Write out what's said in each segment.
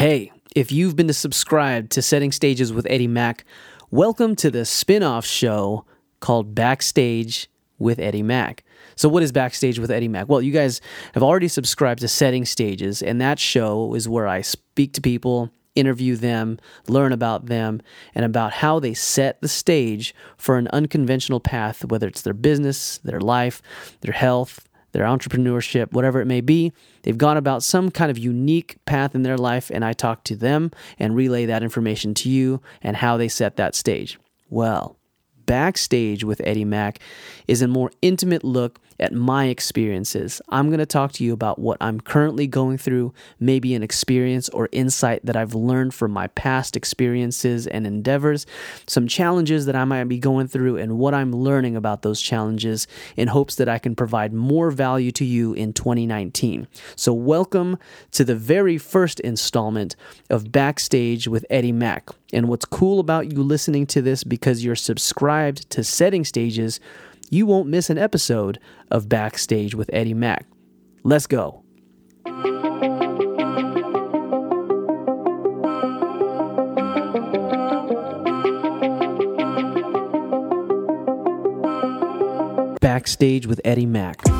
Hey, if you've been to subscribe to Setting Stages with Eddie Mack, welcome to the spin off show called Backstage with Eddie Mack. So, what is Backstage with Eddie Mack? Well, you guys have already subscribed to Setting Stages, and that show is where I speak to people, interview them, learn about them, and about how they set the stage for an unconventional path, whether it's their business, their life, their health, their entrepreneurship, whatever it may be. They've gone about some kind of unique path in their life, and I talk to them and relay that information to you and how they set that stage. Well, backstage with Eddie Mack is a more intimate look at my experiences. I'm going to talk to you about what I'm currently going through, maybe an experience or insight that I've learned from my past experiences and endeavors, some challenges that I might be going through, and what I'm learning about those challenges in hopes that I can provide more value to you in 2019. So, welcome to the very first installment of Backstage with Eddie Mack. And what's cool about you listening to this because you're subscribed to Setting Stages you won't miss an episode of Backstage with Eddie Mack. Let's go. Backstage with Eddie Mack.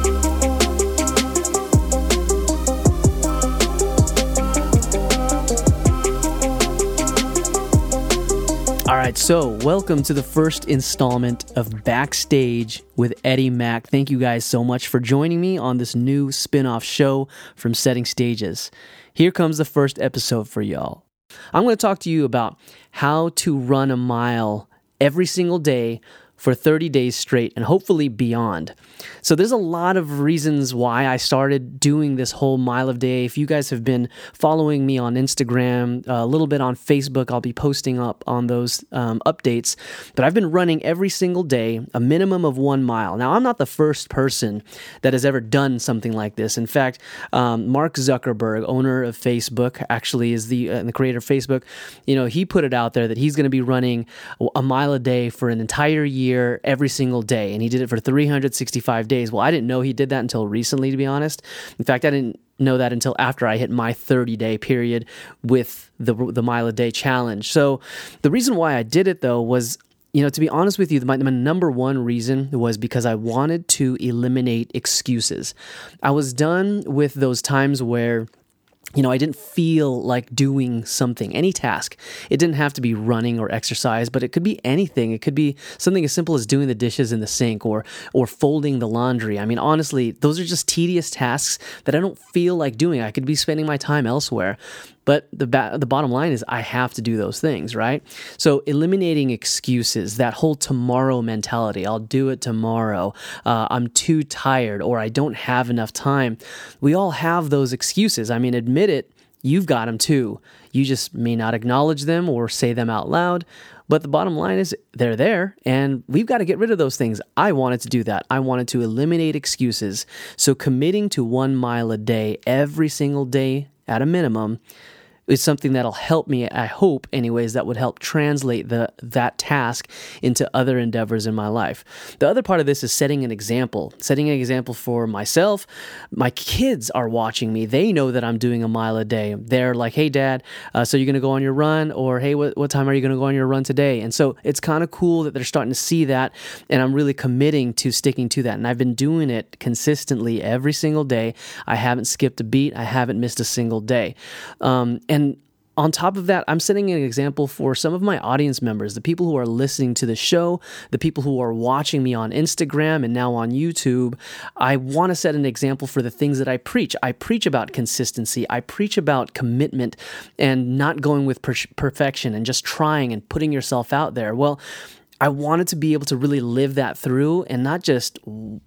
All right, so welcome to the first installment of Backstage with Eddie Mack. Thank you guys so much for joining me on this new spin off show from Setting Stages. Here comes the first episode for y'all. I'm going to talk to you about how to run a mile every single day for 30 days straight and hopefully beyond. So there's a lot of reasons why I started doing this whole mile of day. If you guys have been following me on Instagram, a little bit on Facebook, I'll be posting up on those um, updates. But I've been running every single day a minimum of one mile. Now, I'm not the first person that has ever done something like this. In fact, um, Mark Zuckerberg, owner of Facebook, actually is the, uh, the creator of Facebook, you know, he put it out there that he's going to be running a mile a day for an entire year year every single day and he did it for 365 days. Well i didn't know he did that until recently to be honest. In fact i didn't know that until after i hit my 30 day period with the the mile a day challenge. So the reason why i did it though was you know, to be honest with you, my, my, number one reason was because I wanted to eliminate excuses. I was done with those times where you know, I didn't feel like doing something, any task. It didn't have to be running or exercise, but it could be anything. It could be something as simple as doing the dishes in the sink or or folding the laundry. I mean, honestly, those are just tedious tasks that I don't feel like doing. I could be spending my time elsewhere. But the ba- the bottom line is I have to do those things, right? So eliminating excuses, that whole tomorrow mentality. I'll do it tomorrow. Uh, I'm too tired, or I don't have enough time. We all have those excuses. I mean, admit it. You've got them too. You just may not acknowledge them or say them out loud. But the bottom line is they're there and we've got to get rid of those things. I wanted to do that. I wanted to eliminate excuses. So committing to one mile a day every single day at a minimum is something that'll help me i hope anyways that would help translate the that task into other endeavors in my life. The other part of this is setting an example setting an example for myself. My kids are watching me. They know that i'm doing a mile a day. They're like hey dad uh, so you're going to go on your run? Or hey what, what time are you going to go on your run today? And so it's kind of cool that they're starting to see that and i'm really committing to sticking to that. And i've been doing it consistently every single day. I haven't skipped a beat. I haven't missed a single day. Um, and and on top of that, I'm setting an example for some of my audience members, the people who are listening to the show, the people who are watching me on Instagram and now on YouTube. I want to set an example for the things that I preach. I preach about consistency, I preach about commitment and not going with per- perfection and just trying and putting yourself out there. Well, I wanted to be able to really live that through and not just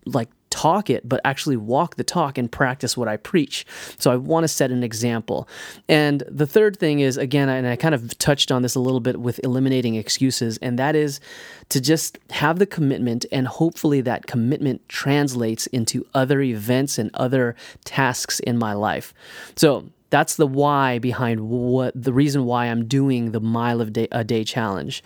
like talk it, but actually walk the talk and practice what I preach. So I want to set an example. And the third thing is, again, and I kind of touched on this a little bit with eliminating excuses, and that is to just have the commitment, and hopefully that commitment translates into other events and other tasks in my life. So That's the why behind what the reason why I'm doing the mile of day, a day challenge.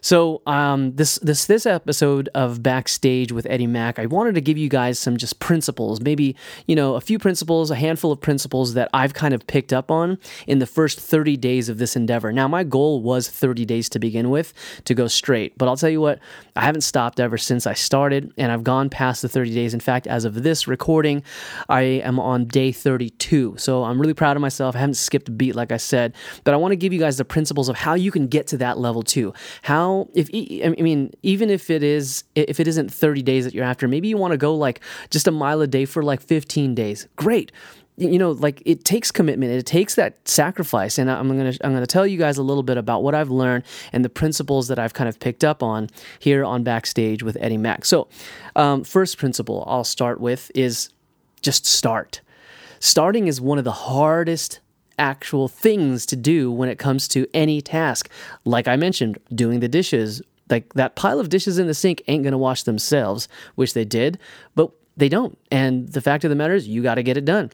So um, this this this episode of backstage with Eddie Mack, I wanted to give you guys some just principles, maybe you know a few principles, a handful of principles that I've kind of picked up on in the first 30 days of this endeavor. Now my goal was 30 days to begin with to go straight, but I'll tell you what, I haven't stopped ever since I started, and I've gone past the 30 days. In fact, as of this recording, I am on day 32. So I'm really proud of myself. I haven't skipped a beat, like I said, but I want to give you guys the principles of how you can get to that level too. How, if I mean, even if it is, if it isn't 30 days that you're after, maybe you want to go like just a mile a day for like 15 days. Great you know like it takes commitment it takes that sacrifice and i'm going to i'm going to tell you guys a little bit about what i've learned and the principles that i've kind of picked up on here on backstage with eddie mack so um, first principle i'll start with is just start starting is one of the hardest actual things to do when it comes to any task. Like I mentioned, doing the dishes. Like that pile of dishes in the sink ain't to wash themselves, which they did, but they don't. And the fact of the matter is, you got to get it done.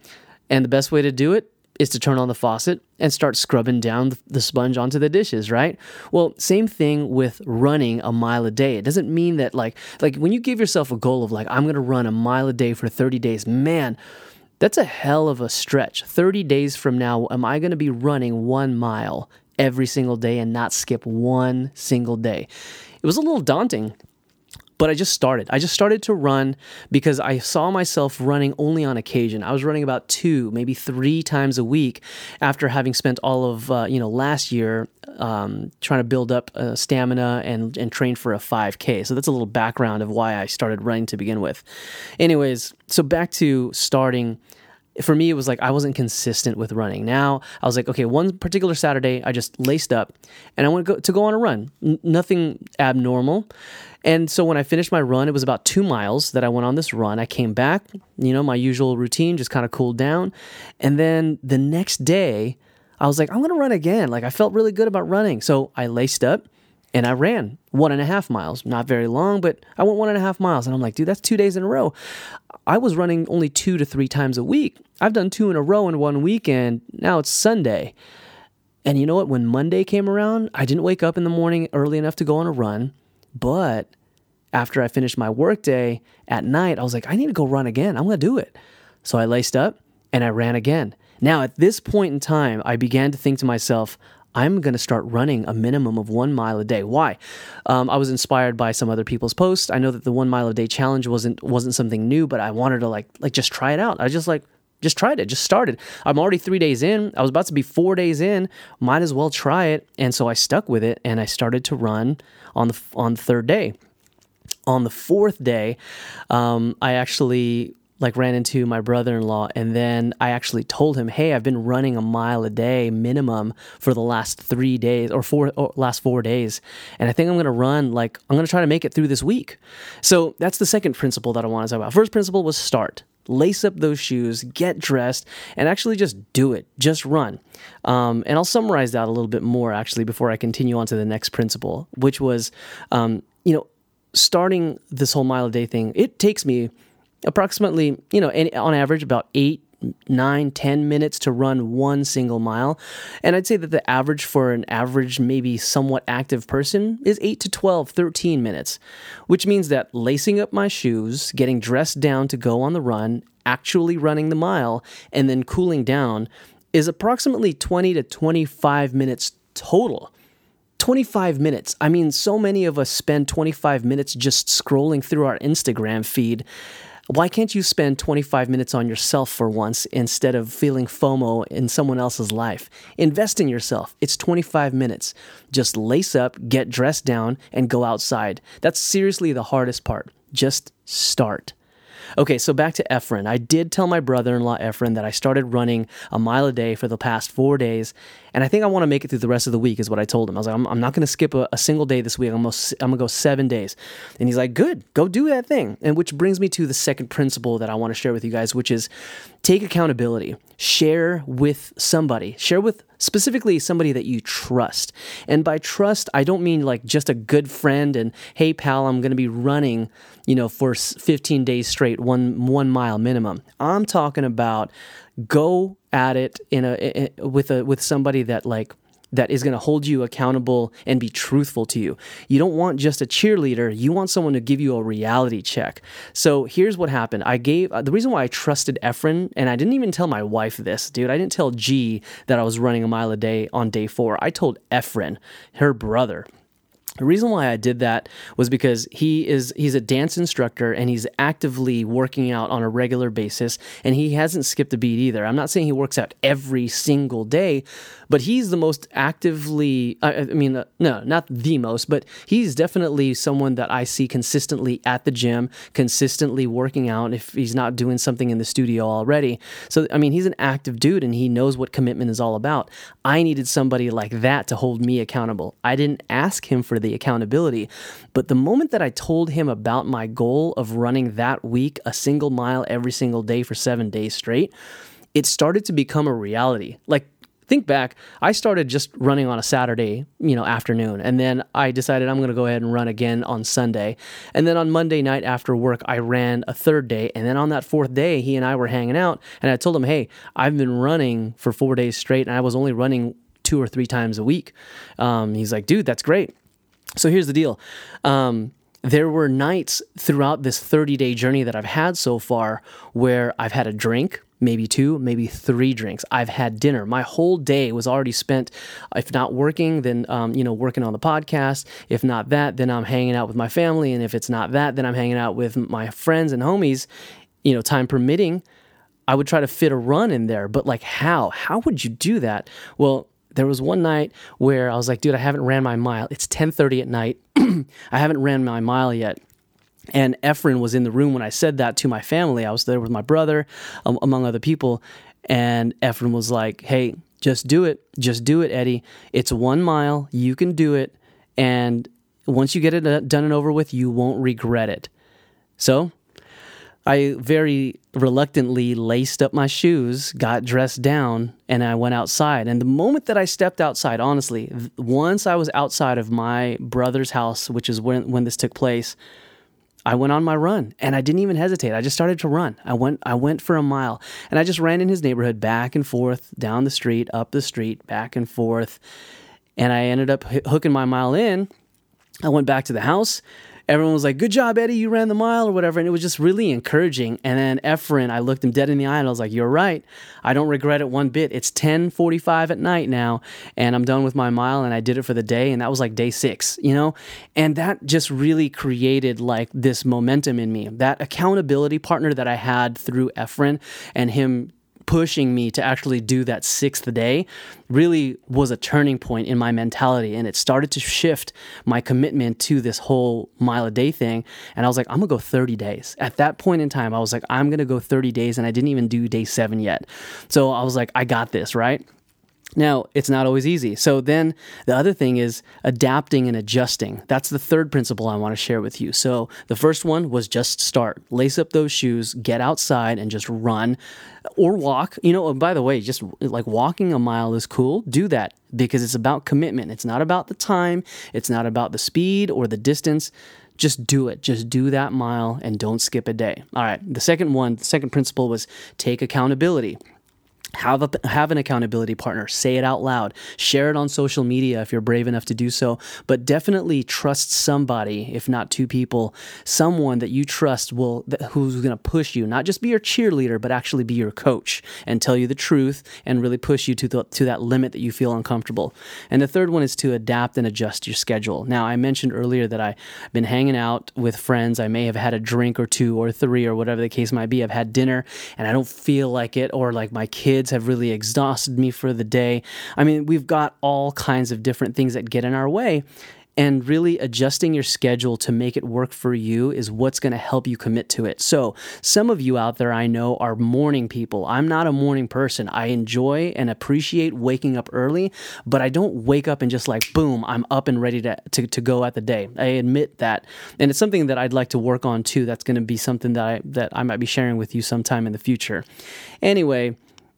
And the best way to do it is to turn on the faucet and start scrubbing down the sponge onto the dishes, right? Well, same thing with running a mile a day. It doesn't mean that like like when you give yourself a goal of like I'm going to run a mile a day for 30 days, man, that's a hell of a stretch. 30 days from now, am I going to be running one mile every single day and not skip one single day? It was a little daunting but I just started. I just started to run because I saw myself running only on occasion. I was running about two, maybe three times a week after having spent all of uh, you know last year um, trying to build up uh, stamina and and train for a 5K. So that's a little background of why I started running to begin with. Anyways, so back to starting for me, it was like I wasn't consistent with running. Now I was like, okay, one particular Saturday, I just laced up and I went to go, to go on a run. N- nothing abnormal. And so when I finished my run, it was about two miles that I went on this run. I came back, you know, my usual routine, just kind of cooled down. And then the next day, I was like, I'm going to run again. Like I felt really good about running. So I laced up and I ran one and a half miles. Not very long, but I went one and a half miles. And I'm like, dude, that's two days in a row. I was running only two to three times a week. I've done two in a row in one weekend. Now it's Sunday. And you know what? When Monday came around, I didn't wake up in the morning early enough to go on a run. But after I finished my workday at night, I was like, I need to go run again. I'm going to do it. So I laced up and I ran again. Now, at this point in time, I began to think to myself, I'm going to start running a minimum of one mile a day. Why? Um, I was inspired by some other people's posts. I know that the one mile a day challenge wasn't wasn't something new, but I wanted to like like just try it out. I just like just tried it, just started. I'm already three days in. I was about to be four days in. Might as well try it, and so I stuck with it, and I started to run on the on the third day. On the fourth day, um, I actually like ran into my brother-in-law and then I actually told him, "Hey, I've been running a mile a day minimum for the last 3 days or four or last 4 days and I think I'm going to run like I'm going to try to make it through this week." So, that's the second principle that I want to talk about. First principle was start. Lace up those shoes, get dressed, and actually just do it. Just run. Um, and I'll summarize that a little bit more actually before I continue on to the next principle, which was, um, you know, starting this whole mile a day thing. It takes me approximately, you know, on average about eight, nine, ten minutes to run one single mile. And I'd say that the average for an average, maybe somewhat active person is 8 to 12, 13 minutes, which means that lacing up my shoes, getting dressed down to go on the run, actually running the mile, and then cooling down is approximately 20 to 25 minutes total. 25 minutes. I mean, so many of us spend 25 minutes just scrolling through our Instagram feed why can't you spend 25 minutes on yourself for once instead of feeling FOMO in someone else's life? Invest in yourself. It's 25 minutes. Just lace up, get dressed down, and go outside. That's seriously the hardest part. Just start. Okay, so back to Efren. I did tell my brother in law, Efren, that I started running a mile a day for the past four days. And I think I want to make it through the rest of the week, is what I told him. I was like, I'm, I'm not going to skip a, a, single day this week. I'm, going to go seven days. And he's like, good, go do that thing. And which brings me to the second principle that I want to share with you guys, which is take accountability. Share with somebody. Share with specifically somebody that you trust. And by trust, I don't mean like just a good friend and hey pal, I'm going to be running, you know, for 15 days straight, one one mile minimum. I'm talking about go at it in a, in, with a with somebody that like that is going to hold you accountable and be truthful to you. You don't want just a cheerleader, you want someone to give you a reality check. So here's what happened. I gave the reason why I trusted Efren, and I didn't even tell my wife this, dude. I didn't tell G that I was running a mile a day on day four. I told Efren, her brother. The reason why I did that was because he is he's a dance instructor and he's actively working out on a regular basis and he hasn't skipped a beat either. I'm not saying he works out every single day, but he's the most actively I, I mean uh, no, not the most, but he's definitely someone that I see consistently at the gym, consistently working out if he's not doing something in the studio already. So I mean, he's an active dude and he knows what commitment is all about. I needed somebody like that to hold me accountable. I didn't ask him for the accountability. But the moment that I told him about my goal of running that week a single mile every single day for seven days straight, it started to become a reality. Like, think back, I started just running on a Saturday, you know, afternoon, and then I decided I'm going to go ahead and run again on Sunday. And then on Monday night after work, I ran a third day, and then on that fourth day, he and I were hanging out, and I told him, "Hey, I've been running for 4 days straight, and I was only running two or three times a week." Um, he's like, "Dude, that's great." So here's the deal. Um, there were nights throughout this 30 day journey that I've had so far where I've had a drink, maybe two, maybe three drinks. I've had dinner. My whole day was already spent, if not working, then, um, you know, working on the podcast. If not that, then I'm hanging out with my family. And if it's not that, then I'm hanging out with my friends and homies, you know, time permitting. I would try to fit a run in there, but like how? How would you do that? Well, there was one night where I was like, dude, I haven't ran my mile. It's 10:30 at night. I haven't ran my mile yet. And Efren was in the room when I said that to my family. I was there with my brother, um, among other people. And Efren was like, hey, just do it. Just do it, Eddie. It's one mile. You can do it. And once you get it uh, done and over with, you won't regret it. So I very reluctantly laced up my shoes, got dressed down, and I went outside. And the moment that I stepped outside, honestly, once I was outside of my brother's house, which is when, when this took place, I went on my run and I didn't even hesitate. I just started to run. I went I went for a mile and I just ran in his neighborhood back and forth, down the street, up the street, back and forth. And I ended up hooking my mile in. I went back to the house, everyone was like, "Good job, Eddie! You ran the mile or whatever," and it was just really encouraging. And then Efren, I looked him dead in the eye and I was like, "You're right. I don't regret it one bit. It's 10:45 at night now, and I'm done with my mile, and I did it for the day, and that was like day six, you know." And that just really created like this momentum in me. That accountability partner that I had through Efren and him pushing me to actually do that sixth day really was a turning point in my mentality. And it started to shift my commitment to this whole mile a day thing. And I was like, I'm gonna go 30 days. At that point in time, I was like, I'm gonna go 30 days. And I didn't even do day seven yet. So I was like, I got this, right? Now, it's not always easy. So, then the other thing is adapting and adjusting. That's the third principle I want to share with you. So, the first one was just start. Lace up those shoes, get outside, and just run or walk. You know, by the way, just like walking a mile is cool. Do that because it's about commitment. It's not about the time, it's not about the speed or the distance just do it. Just do that mile and don't skip a day. All right. The second one, the second principle was take accountability have a, have an accountability partner. Say it out loud. Share it on social media if you're brave enough to do so. But definitely trust somebody if not two people someone that you trust will who's going to push you. Not just be your cheerleader but actually be your coach and tell you the truth and really push you to the, to that limit that you feel uncomfortable. And the third one is to adapt and adjust your schedule. Now i mentioned earlier that i've been hanging out with friends. I may have had a drink or two or three or whatever the case might be. I've had dinner and i don't feel like it or like my kids kids have really exhausted me for the day. I mean, we've got all kinds of different things that get in our way. And really adjusting your schedule to make it work for you is what's going to help you commit to it. So, some of you out there I know are morning people. I'm not a morning person. I enjoy and appreciate waking up early, but I don't wake up and just like, boom, I'm up and ready to, to, to go at the day. I admit that. And it's something that I'd like to work on too. That's going to be something that I, that I might be sharing with you sometime in the future. Anyway,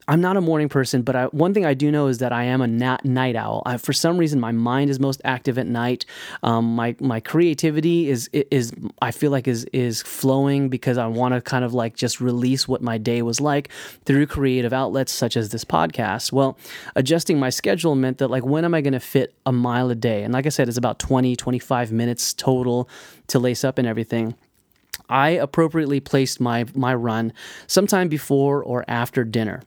I'm not a morning person, but I, one thing I do know is that I am a nat- night owl. I, for some reason, my mind is most active at night. Um, my my creativity is is I feel like is is flowing because I want to kind of like just release what my day was like through creative outlets such as this podcast. Well, adjusting my schedule meant that like when am I going to fit a mile a day? And like I said, it's about 20, 25 minutes total to lace up and everything. I appropriately placed my my run sometime before or after dinner.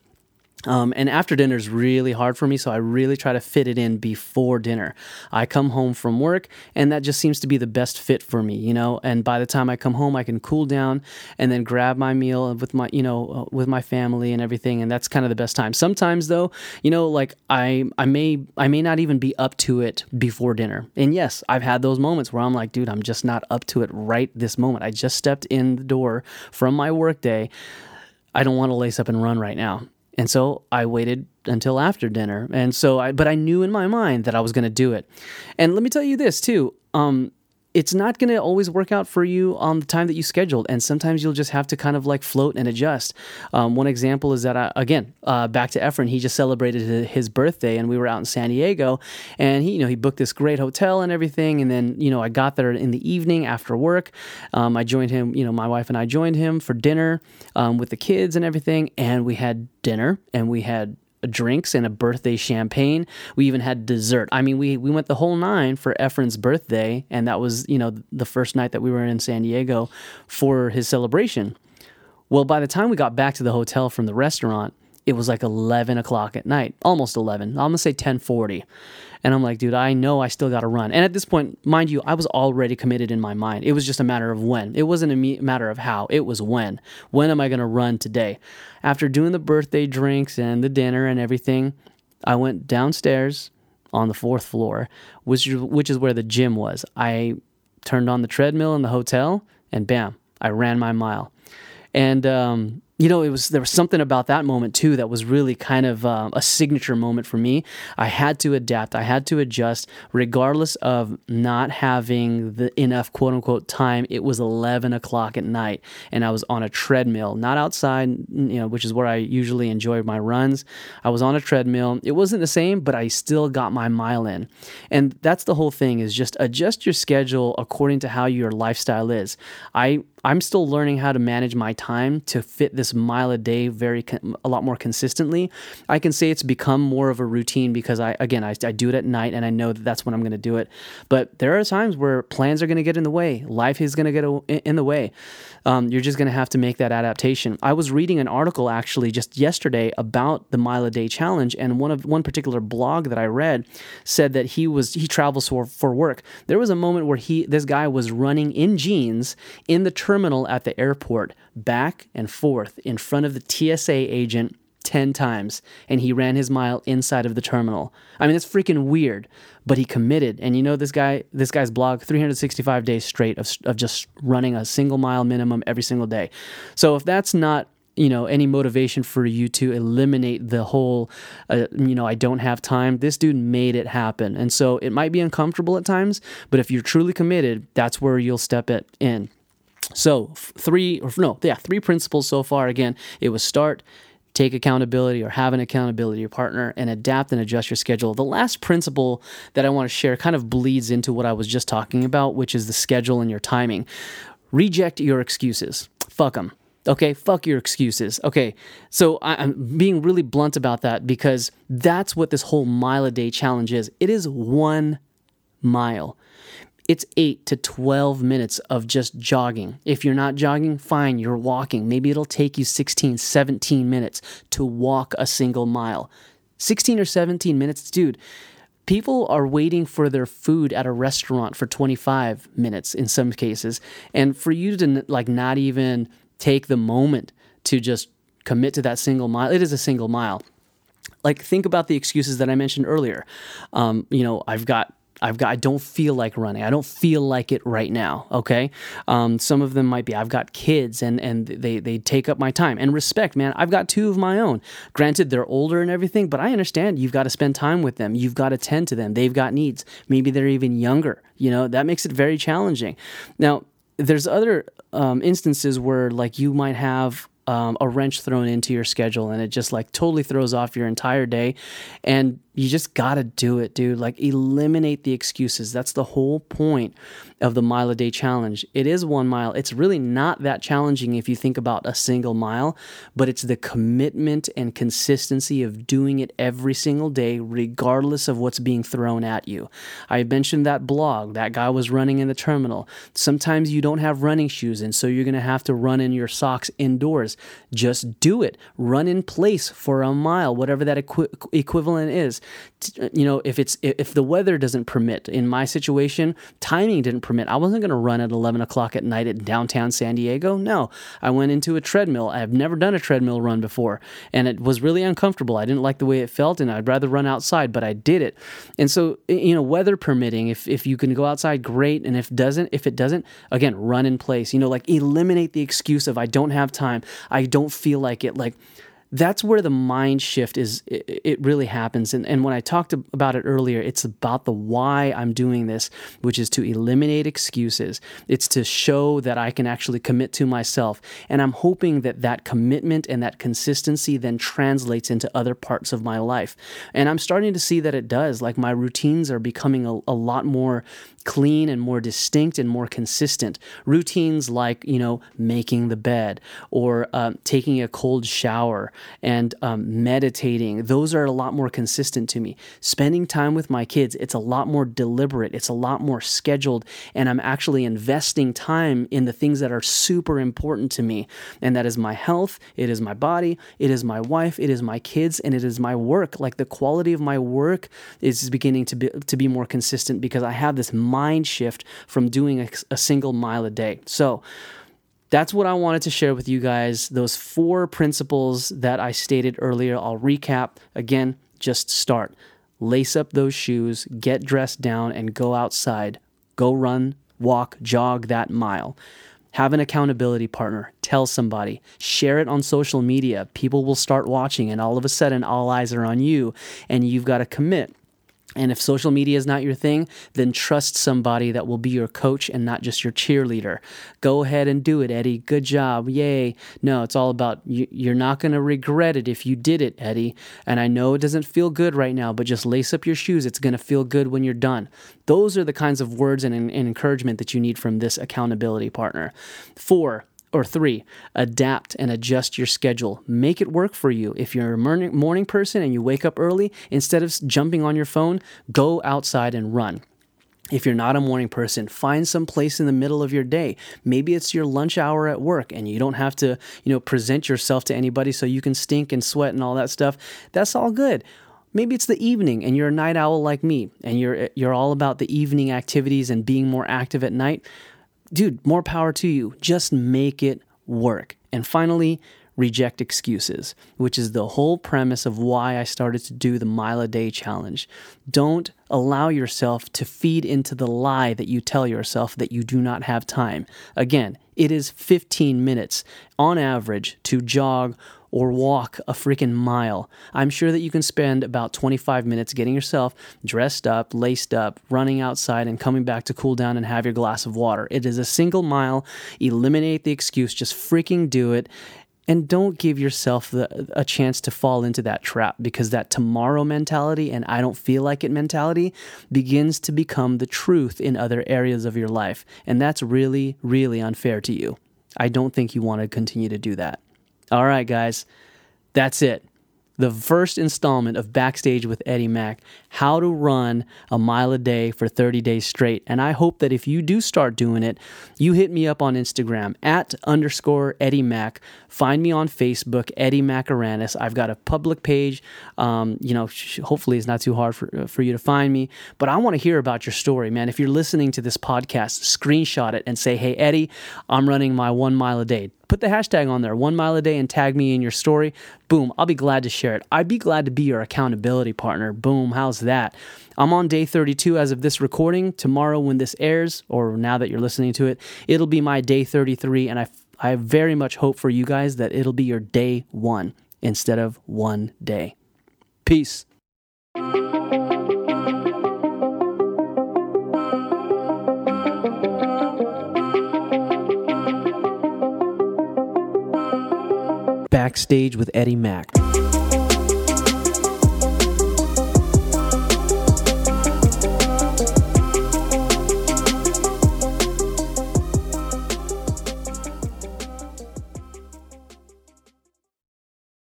Um, and after dinner is really hard for me, so I really try to fit it in before dinner. I come home from work, and that just seems to be the best fit for me, you know. And by the time I come home, I can cool down and then grab my meal with my, you know, uh, with my family and everything, and that's kind of the best time. Sometimes, though, you know, like I, I may, I may not even be up to it before dinner. And yes, I've had those moments where I'm like, dude, I'm just not up to it right this moment. I just stepped in the door from my workday. I don't want to lace up and run right now and so I waited until after dinner. And so I, but I knew in my mind that I was going to do it. And let me tell you this too. Um, it's not going to always work out for you on the time that you scheduled and sometimes you'll just have to kind of like float and adjust. Um, one example is that I, again uh, back to Efren he just celebrated his birthday and we were out in San Diego and he you know he booked this great hotel and everything and then you know I got there in the evening after work. Um, I joined him you know my wife and I joined him for dinner um, with the kids and everything and we had dinner and we had drinks and a birthday champagne. We even had dessert. I mean, we we went the whole nine for Efren's birthday, and that was you know the first night that we were in San Diego for his celebration. Well, by the time we got back to the hotel from the restaurant, it was like 11 o'clock at night, almost 11. I'm gonna say 10:40. And I'm like, dude, I know I still got to run. And at this point, mind you, I was already committed in my mind. It was just a matter of when. It wasn't a matter of how. It was when. When am I to run today? After doing the birthday drinks and the dinner and everything, I went downstairs on the fourth floor, which which is where the gym was. I turned on the treadmill in the hotel, and bam, I ran my mile. And um, you know, it was there was something about that moment too that was really kind of uh, a signature moment for me. I had to adapt. I had to adjust, regardless of not having the enough quote unquote time. It was eleven o'clock at night, and I was on a treadmill, not outside, you know, which is where I usually enjoy my runs. I was on a treadmill. It wasn't the same, but I still got my mile in, and that's the whole thing. Is just adjust your schedule according to how your lifestyle is. I I'm still learning how to manage my time to fit this mile a day very a lot more consistently. I can say it's become more of a routine because I again I, I do it at night and I know that that's when I'm going to do it. But there are times where plans are going to get in the way. Life is going to get in the way. Um, you're just going to have to make that adaptation. I was reading an article actually just yesterday about the mile a day challenge, and one of one particular blog that I read said that he was he travels for for work. There was a moment where he this guy was running in jeans in the terminal at the airport, back and forth in front of the TSA agent 10 times and he ran his mile inside of the terminal. I mean, it's freaking weird, but he committed. And you know, this guy, this guy's blog, 365 days straight of, of just running a single mile minimum every single day. So if that's not you know any motivation for you to eliminate the whole uh, you know i don't have time this dude made it happen and so it might be uncomfortable at times but if you're truly committed that's where you'll step it in so three or no, yeah, three principles so far. Again, it was start, take accountability or have an accountability partner and adapt and adjust your schedule. The last principle that I want to share kind of bleeds into what I was just talking about, which is the schedule and your timing. Reject your excuses. Fuck them. Okay, fuck your excuses. Okay, so I'm being really blunt about that because that's what this whole mile a day challenge is. It is one mile it's 8 to 12 minutes of just jogging. If you're not jogging, fine, you're walking. Maybe it'll take you 16, 17 minutes to walk a single mile. 16 or 17 minutes, dude. People are waiting for their food at a restaurant for 25 minutes in some cases. And for you to like not even take the moment to just commit to that single mile, it is a single mile like think about the excuses that I mentioned earlier. Um, you know, I've got I've got I don't feel like running. I don't feel like it right now. Okay. Um, some of them might be I've got kids and and they they take up my time and respect, man. I've got two of my own. Granted, they're older and everything, but I understand you've got to spend time with them. You've got to tend to them. They've got needs. Maybe they're even younger. You know that makes it very challenging. Now, there's other um, instances where like you might have um, a wrench thrown into your schedule and it just like totally throws off your entire day. And you just got to do it, dude. Like, eliminate the excuses. That's the whole point of the mile a day challenge. It is one mile. It's really not that challenging if you think about a single mile, but it's the commitment and consistency of doing it every single day, regardless of what's being thrown at you. I mentioned that blog. That guy was running in the terminal. Sometimes you don't have running shoes, and so you're going to have to run in your socks indoors. Just do it. Run in place for a mile, whatever that equi- equivalent is you know, if it's if the weather doesn't permit, in my situation, timing didn't permit. I wasn't going to run at 11 o'clock at night at downtown San Diego. No, I went into a treadmill. I've never done a treadmill run before, and it was really uncomfortable. I didn't like the way it felt, and I'd rather run outside, but I did it. And so, you know, weather permitting, if if you can go outside, great. And if doesn't, if it doesn't, again, run in place. You know, like eliminate the excuse of I don't have time, I don't feel like it, like that's where the mind shift is it, really happens. And, and when i talked about it earlier it's about the why i'm doing this which is to eliminate excuses. It's to show that i can actually commit to myself. And i'm hoping that that commitment and that consistency then translates into other parts of my life. And i'm starting to see that it does. Like my routines are becoming a, a lot more clean and more distinct and more consistent. Routines like, you know, making the bed or um, taking a cold shower and um, meditating, those are a lot more consistent to me. Spending time with my kids, it's a lot more deliberate, it's a lot more scheduled, and I'm actually investing time in the things that are super important to me. And that is my health, it is my body, it is my wife, it is my kids, and it is my work. Like the quality of my work is beginning to be, to be more consistent because I have this mind shift from doing a, a single mile a day. So, that's what I wanted to share with you guys. Those four principles that I stated earlier. I'll recap again. Just start. Lace up those shoes, get dressed down, and go outside. Go run, walk, jog that mile. Have an accountability partner. Tell somebody. Share it on social media. People will start watching, and all of a sudden, all eyes are on you, and you've got to commit. And if social media is not your thing, then trust somebody that will be your coach and not just your cheerleader. Go ahead and do it, Eddie. Good job. Yay. No, it's all about you, you're not going to regret it if you did it, Eddie. And I know it doesn't feel good right now, but just lace up your shoes. It's going to feel good when you're done. Those are the kinds of words and, and encouragement that you need from this accountability partner. Four, or three, adapt and adjust your schedule. Make it work for you. If you're a morning, person and you wake up early, instead of jumping on your phone, go outside and run. If you're not a morning person, find some place in the middle of your day. Maybe it's your lunch hour at work and you don't have to, you know, present yourself to anybody so you can stink and sweat and all that stuff. That's all good. Maybe it's the evening and you're a night owl like me and you're you're all about the evening activities and being more active at night dude, more power to you. Just make it work. And finally, reject excuses, which is the whole premise of why I started to do the mile a day challenge. Don't allow yourself to feed into the lie that you tell yourself that you do not have time. Again, it is 15 minutes on average to jog or walk a freaking mile. I'm sure that you can spend about 25 minutes getting yourself dressed up, laced up, running outside, and coming back to cool down and have your glass of water. It is a single mile. Eliminate the excuse, just freaking do it. And don't give yourself the, a chance to fall into that trap because that tomorrow mentality and I don't feel like it mentality begins to become the truth in other areas of your life. And that's really, really unfair to you. I don't think you want to continue to do that. All right, guys, that's it. The first installment of Backstage with Eddie Mack How to Run a Mile a Day for 30 Days Straight. And I hope that if you do start doing it, you hit me up on Instagram at underscore Eddie Mack. Find me on Facebook, Eddie Macaranis. I've got a public page. Um, you know, hopefully it's not too hard for, uh, for you to find me. But I want to hear about your story, man. If you're listening to this podcast, screenshot it and say, hey, Eddie, I'm running my one mile a day put the hashtag on there, one mile a day, and tag me in your story. Boom, I'll be glad to share it. I'd be glad to be your accountability partner. Boom, how's that? I'm on day 32 as of this recording. Tomorrow, when this airs, or now that you're listening to it, it'll be my day 33. And I, I very much hope for you guys that it'll be your day one instead of one day. Peace. Backstage with Eddie Mack.